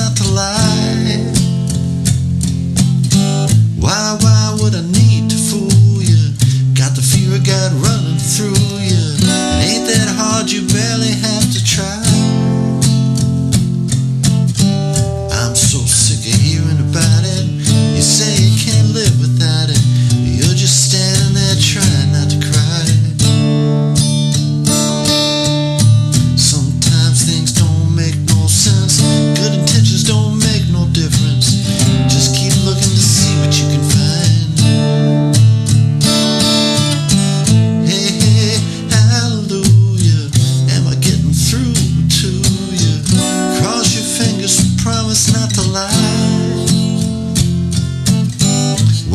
up alive.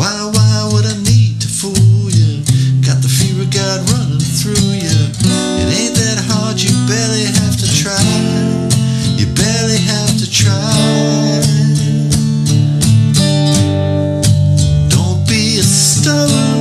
Why Why would I need to fool you? Got the fear of God running through you. It ain't that hard, you barely have to try. You barely have to try. Don't be a stubborn.